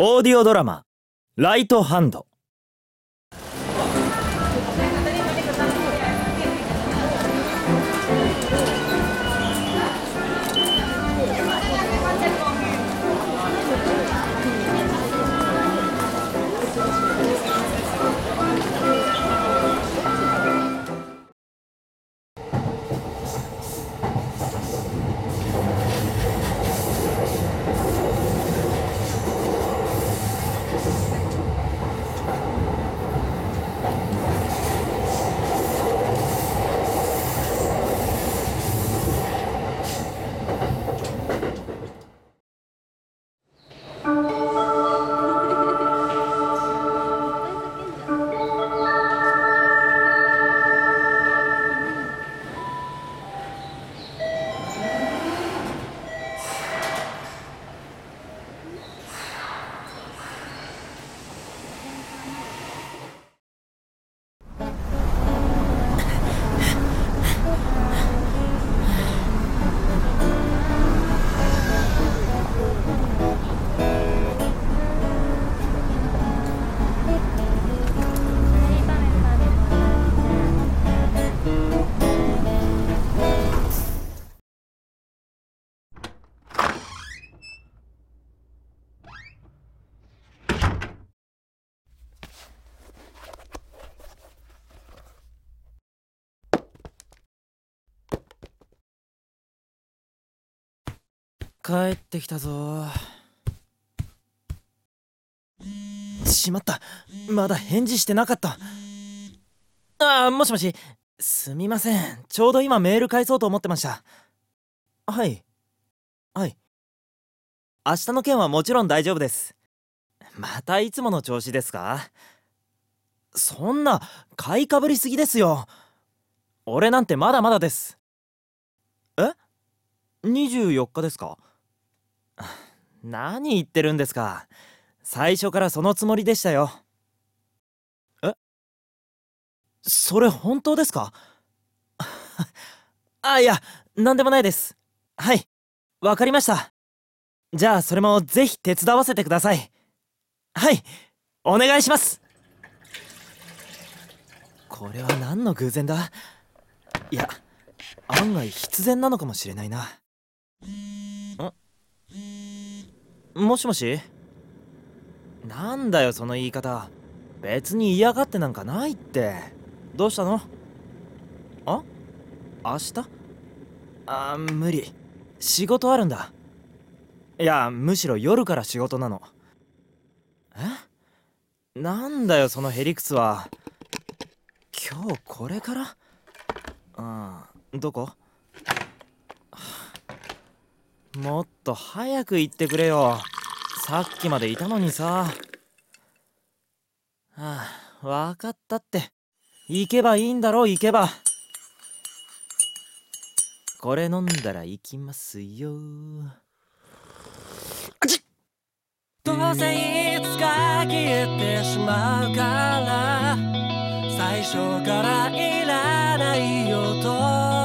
オーディオドラマ「ライトハンド」帰ってきたぞ。しまった。まだ返事してなかった。ああもしもし。すみません。ちょうど今メール返そうと思ってました。はい。はい。明日の件はもちろん大丈夫です。またいつもの調子ですか？そんな買いかぶりすぎですよ。俺なんてまだまだです。え？24日ですか？何言ってるんですか。最初からそのつもりでしたよ。え？それ本当ですか？あいや何でもないです。はい。わかりました。じゃあそれもぜひ手伝わせてください。はい。お願いします。これは何の偶然だ？いや案外必然なのかもしれないな。もしもし？なんだよその言い方。別に嫌がってなんかないって。どうしたの？あ？明日？あ無理。仕事あるんだ。いやむしろ夜から仕事なの。え？なんだよそのへりくつは。今日これから？うんどこ？もっと早く言ってくれよ。さっきまでいたのにさ。はあ分かったって。行けばいいんだろ行けば。これ飲んだら行きますよ。どうせいつか消えてしまうから。最初からいらないよと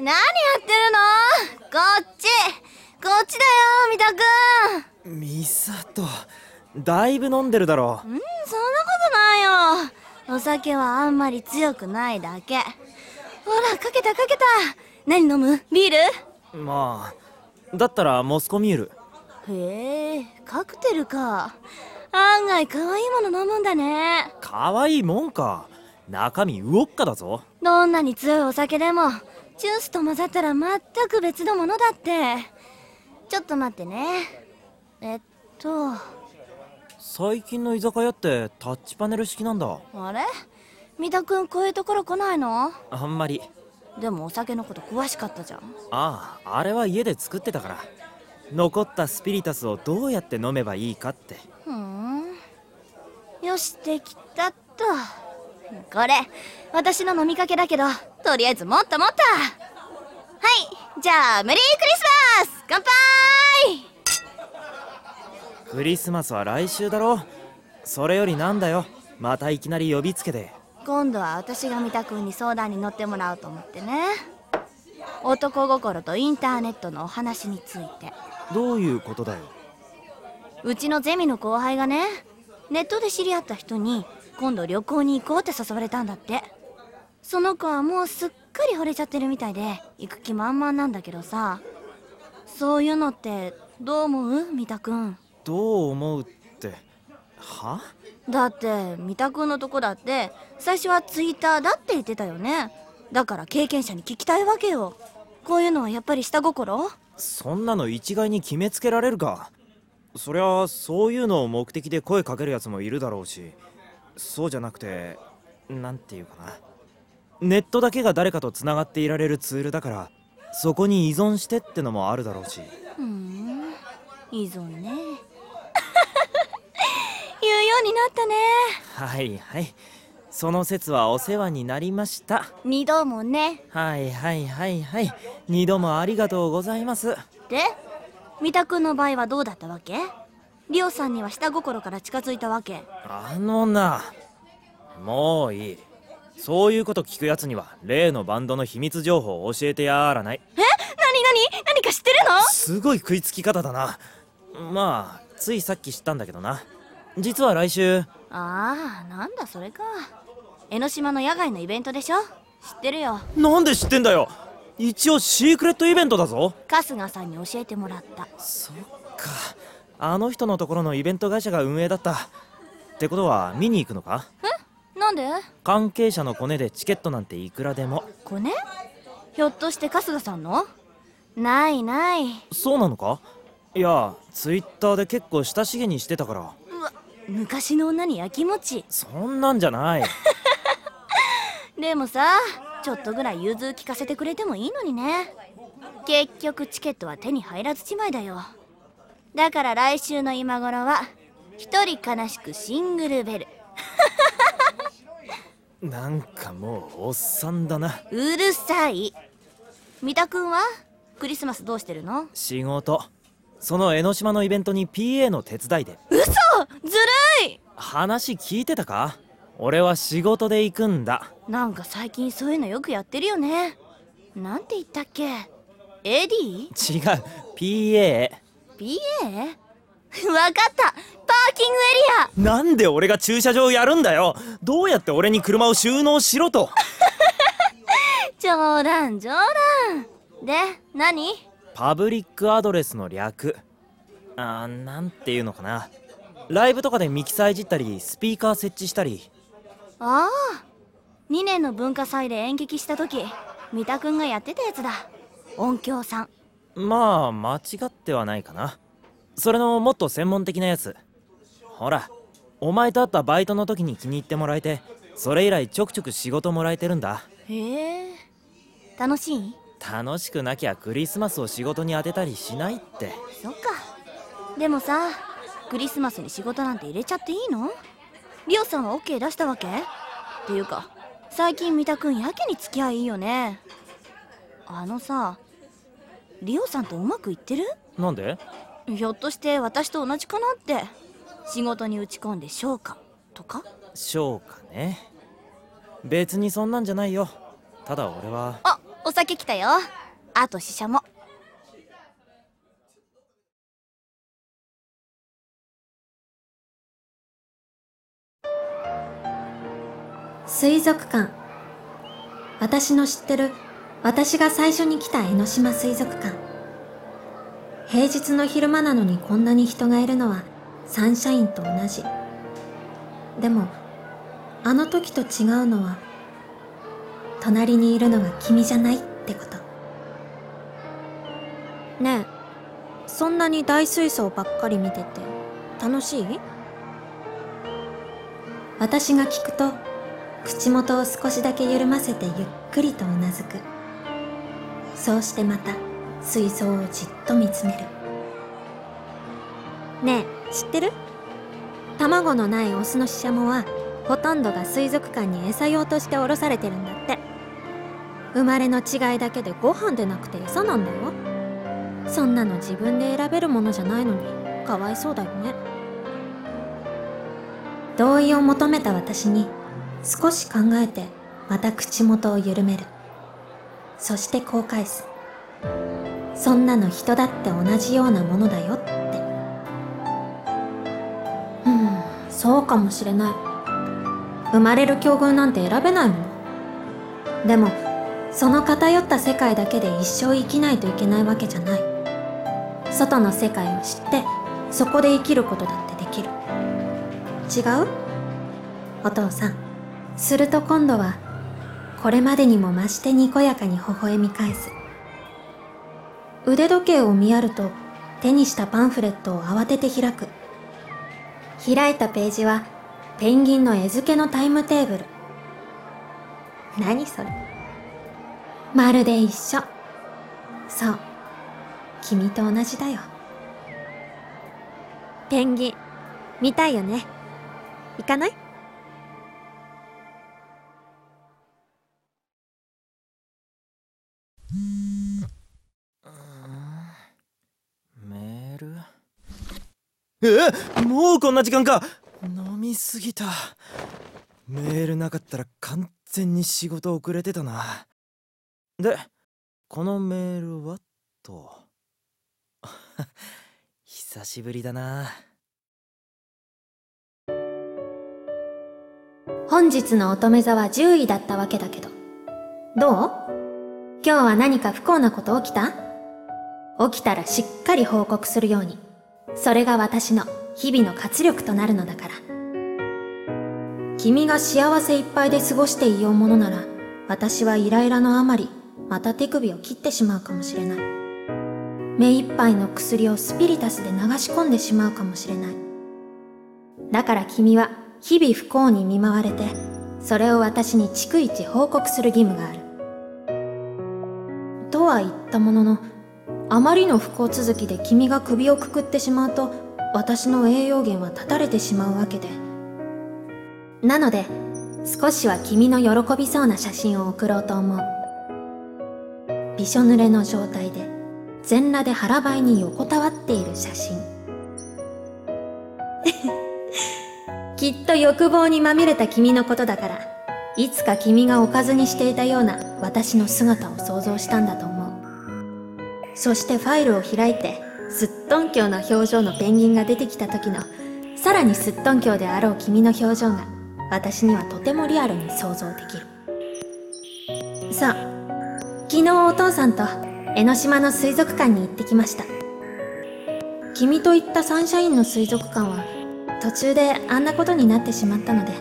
何やってるの？こっち。こっちだよ三田くん。ミサト。だいぶ飲んでるだろ。うんそんなことないよ。お酒はあんまり強くないだけ。ほらかけたかけた。何飲む？ビール？まあだったらモスコミュール。へえカクテルか。案外可愛いもの飲むんだね。可愛いもんか。中身ウォッカだぞ。どんなに強いお酒でもジュースと混ざったら全く別のものだって。ちょっと待ってね。えっと。最近の居酒屋ってタッチパネル式なんだ。あれ？三田くんこういうところ来ないの？あんまり。でもお酒のこと詳しかったじゃん。あああれは家で作ってたから。残ったスピリタスをどうやって飲めばいいかって。ふん。よしできたっとこれ私の飲みかけだけどとりあえずもっともっと。はいじゃあメリークリスマス!乾杯!クリスマスは来週だろ。それよりなんだよ。またいきなり呼びつけて。今度は私が三田君に相談に乗ってもらおうと思ってね。男心とインターネットのお話について。どういうことだよ。うちのゼミの後輩がねネットで知り合った人に今度旅行に行こうって誘われたんだって。その子はもうすっかり惚れちゃってるみたいで行く気満々なんだけどさ。そういうのってどう思う？三田君。どう思うって？は？だって三田君のとこだって最初はツイッターだって言ってたよね。だから経験者に聞きたいわけよ。こういうのはやっぱり下心？そんなの一概に決めつけられるかそりゃそういうのを目的で声かけるやつもいるだろうしそうじゃなくてなんていうかな。ネットだけが誰かとつながっていられるツールだからそこに依存してってのもあるだろうし。ふん。依存ね。言うようになったね。はいはい。その説はお世話になりました。二度もね。はいはいはいはい。二度もありがとうございます。で三田君の場合はどうだったわけ？リオさんには下心から近づいたわけ。あのなもういい。そういうこと聞くやつには例のバンドの秘密情報を教えてやらない。え？何何？何か知ってるの？すごい食いつき方だな。まあついさっき知ったんだけどな。実は来週。ああなんだそれか。江ノ島の野外のイベントでしょ？知ってるよ。なんで知ってんだよ。一応シークレットイベントだぞ。春日さんに教えてもらった。そっかあの人のところのイベント会社が運営だった。ってことは見に行くのか？なんで？関係者のコネでチケットなんていくらでも。コネ？ひょっとして春日さんの？ないない。そうなのか？いやツイッターで結構親しげにしてたから。うわ昔の女にやきもち。そんなんじゃない。でもさちょっとぐらい融通聞かせてくれてもいいのにね。結局チケットは手に入らずじまいだよだから来週の今頃は一人悲しくシングルベル。なんかもうおっさんだな。うるさい。三田君はクリスマスどうしてるの？仕事。その江ノ島のイベントに PA の手伝いで。嘘！ずるい！話聞いてたか？俺は仕事で行くんだ。なんか最近そういうのよくやってるよね。なんて言ったっけ？AD? 違う。PA PA? わかった。パーキングエリア。なんで俺が駐車場やるんだよ。どうやって俺に車を収納しろと。冗談冗談。で何？パブリックアドレスの略。あーなんていうのかな。ライブとかでミキサーいじったりスピーカー設置したり。ああ2年の文化祭で演劇した時三田くんがやってたやつだ。音響さんまあ間違ってはないかな。それのもっと専門的なやつ。ほらお前と会ったバイトの時に気に入ってもらえてそれ以来ちょくちょく仕事もらえてるんだ。へえ。楽しい？楽しくなきゃクリスマスを仕事に当てたりしないって。そっか。でもさクリスマスに仕事なんて入れちゃっていいの？リオさんは OK 出したわけ？っていうか最近三田くんやけに付き合いいいよね。あのさリオさんとうまくいってる？なんで？ひょっとして私と同じかなって。仕事に打ち込んで消化とか？そうかね。別にそんなんじゃないよ。ただ俺は。あお酒来たよ。あと死者も。水族館。私の知ってる私が最初に来た江ノ島水族館。平日の昼間なのにこんなに人がいるのはサンシャインと同じ。でもあの時と違うのは隣にいるのが君じゃないってこと。ねえそんなに大水槽ばっかり見てて楽しい？私が聞くと口元を少しだけ緩ませてゆっくりとうなずくそうしてまた水槽をじっと見つめる。ねえ知ってる？卵のないオスのシシャモはほとんどが水族館に餌用として降ろされてるんだって。生まれの違いだけでご飯でなくて餌なんだよ。そんなの自分で選べるものじゃないのに。かわいそうだよね。同意を求めた私に少し考えてまた口元を緩める。そしてこう返す。そんなの人だって同じようなものだよって。うんそうかもしれない。生まれる境遇なんて選べないもの。でもその偏った世界だけで一生生きないといけないわけじゃない。外の世界を知ってそこで生きることだってできる。違う？お父さん。すると今度はこれまでにも増してにこやかに微笑み返す。腕時計を見やると手にしたパンフレットを慌てて開く。開いたページはペンギンの餌付けのタイムテーブル。何それ。まるで一緒。そう。君と同じだよ。ペンギン見たいよね。行かない？えもうこんな時間か。飲みすぎた。メールなかったら完全に仕事遅れてたな。でこのメールは？と。久しぶりだな。本日の乙女座は10位だったわけだけど。どう？今日は何か不幸なこと起きた？起きたらしっかり報告するように。それが私の日々の活力となるのだから。君が幸せいっぱいで過ごしていようものなら私はイライラのあまりまた手首を切ってしまうかもしれない。目いっぱいの薬をスピリタスで流し込んでしまうかもしれない。だから君は日々不幸に見舞われてそれを私に逐一報告する義務がある。とは言ったもののあまりの不幸続きで君が首をくくってしまうと私の栄養源は断たれてしまうわけで。なので少しは君の喜びそうな写真を送ろうと思う。びしょ濡れの状態で全裸で腹ばいに横たわっている写真。きっと欲望にまみれた君のことだからいつか君がおかずにしていたような私の姿を想像したんだと思う。そしてファイルを開いてすっとんきょうな表情のペンギンが出てきた時のさらにすっとんきょうであろう君の表情が私にはとてもリアルに想像できる。さあ昨日お父さんと江ノ島の水族館に行ってきました。君と行ったサンシャインの水族館は途中であんなことになってしまったので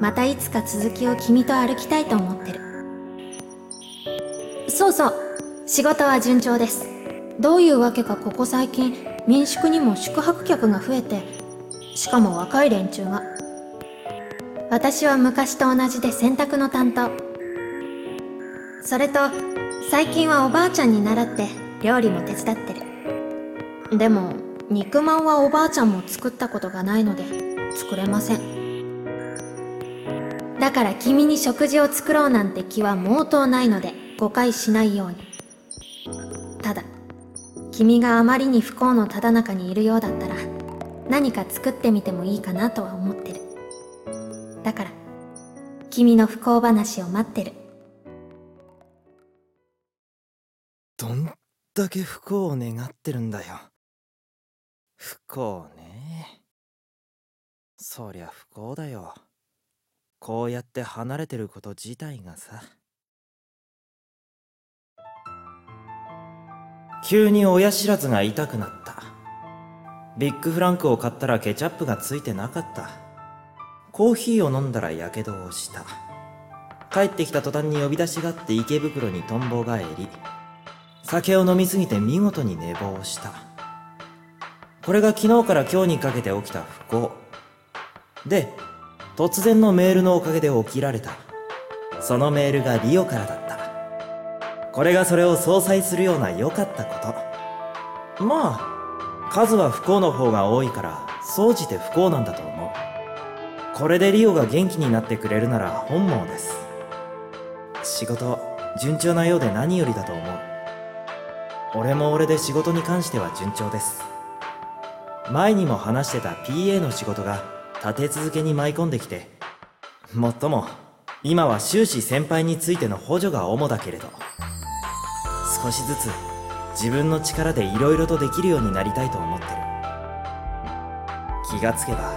またいつか続きを君と歩きたいと思ってる。そうそう。仕事は順調です。どういうわけかここ最近民宿にも宿泊客が増えてしかも若い連中が。私は昔と同じで洗濯の担当。それと最近はおばあちゃんに習って料理も手伝ってる。でも肉まんはおばあちゃんも作ったことがないので作れません。だから君に食事を作ろうなんて気は毛頭ないので誤解しないように。君があまりに不幸のただ中にいるようだったら何か作ってみてもいいかなとは思ってる。だから君の不幸話を待ってる。どんだけ不幸を願ってるんだよ。不幸ね。そりゃ不幸だよ。こうやって離れてること自体がさ。急に親知らずが痛くなった。ビッグフランクを買ったらケチャップがついてなかった。コーヒーを飲んだらやけどをした。帰ってきた途端に呼び出しがあって池袋にとんぼ返り。酒を飲みすぎて見事に寝坊した。これが昨日から今日にかけて起きた不幸。で突然のメールのおかげで起きられた。そのメールがリオからだった。これがそれを相殺するような良かったこと。まあ数は不幸の方が多いから総じて不幸なんだと思う。これでリオが元気になってくれるなら本望です。仕事順調なようで何よりだと思う。俺も俺で仕事に関しては順調です。前にも話してた PA の仕事が立て続けに舞い込んできてもっとも今は終始先輩についての補助が主だけれど。少しずつ自分の力で色々とできるようになりたいと思ってる。気がつけば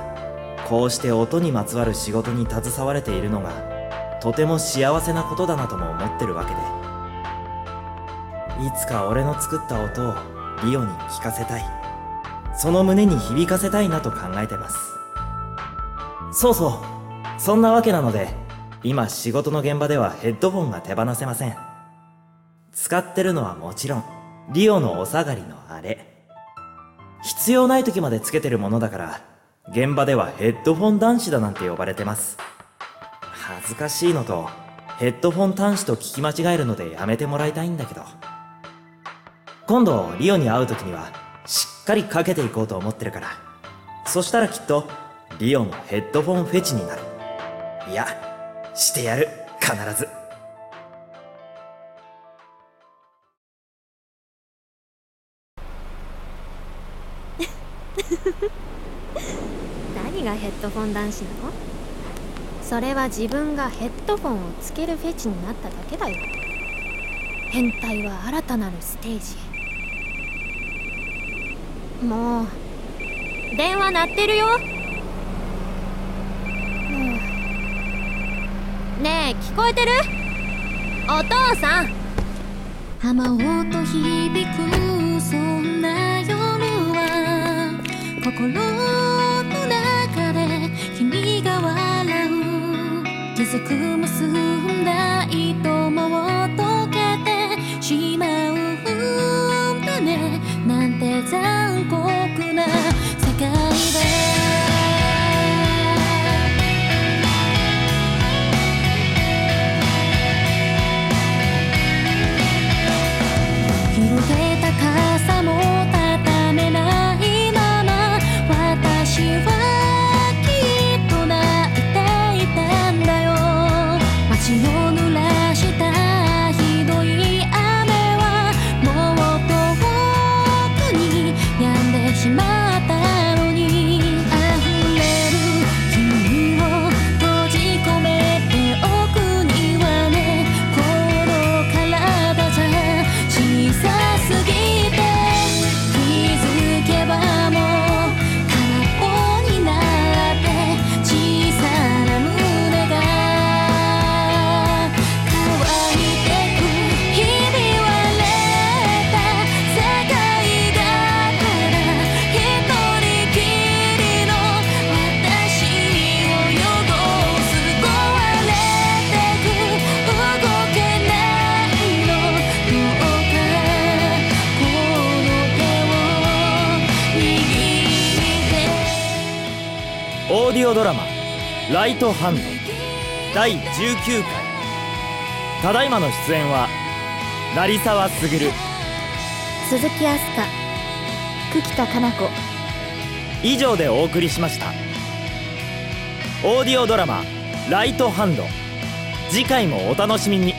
こうして音にまつわる仕事に携われているのがとても幸せなことだなとも思ってるわけで。いつか俺の作った音をリオに聞かせたい。その胸に響かせたいなと考えてます。そうそうそんなわけなので今仕事の現場ではヘッドホンが手放せません。使ってるのはもちろんリオのお下がりのあれ。必要ない時までつけてるものだから現場ではヘッドフォン男子だなんて呼ばれてます。恥ずかしいのとヘッドフォン端子と聞き間違えるのでやめてもらいたいんだけど。今度リオに会う時にはしっかりかけていこうと思ってるから。そしたらきっとリオのヘッドフォンフェチになる。いやしてやる。必ず。何がヘッドフォン男子なの？それは自分がヘッドフォンをつけるフェチになっただけだよ。変態は新たなるステージもう電話鳴ってるよ。も うねえ聞こえてる？お父さん。浜音響く心の中で君が笑う。気づく結オーディオドラマ「ライトハンド」第19回。ただいまの出演は成沢卓。鈴木飛鳥久喜田かな子。以上でお送りしました。オーディオドラマ「ライトハンド」次回もお楽しみに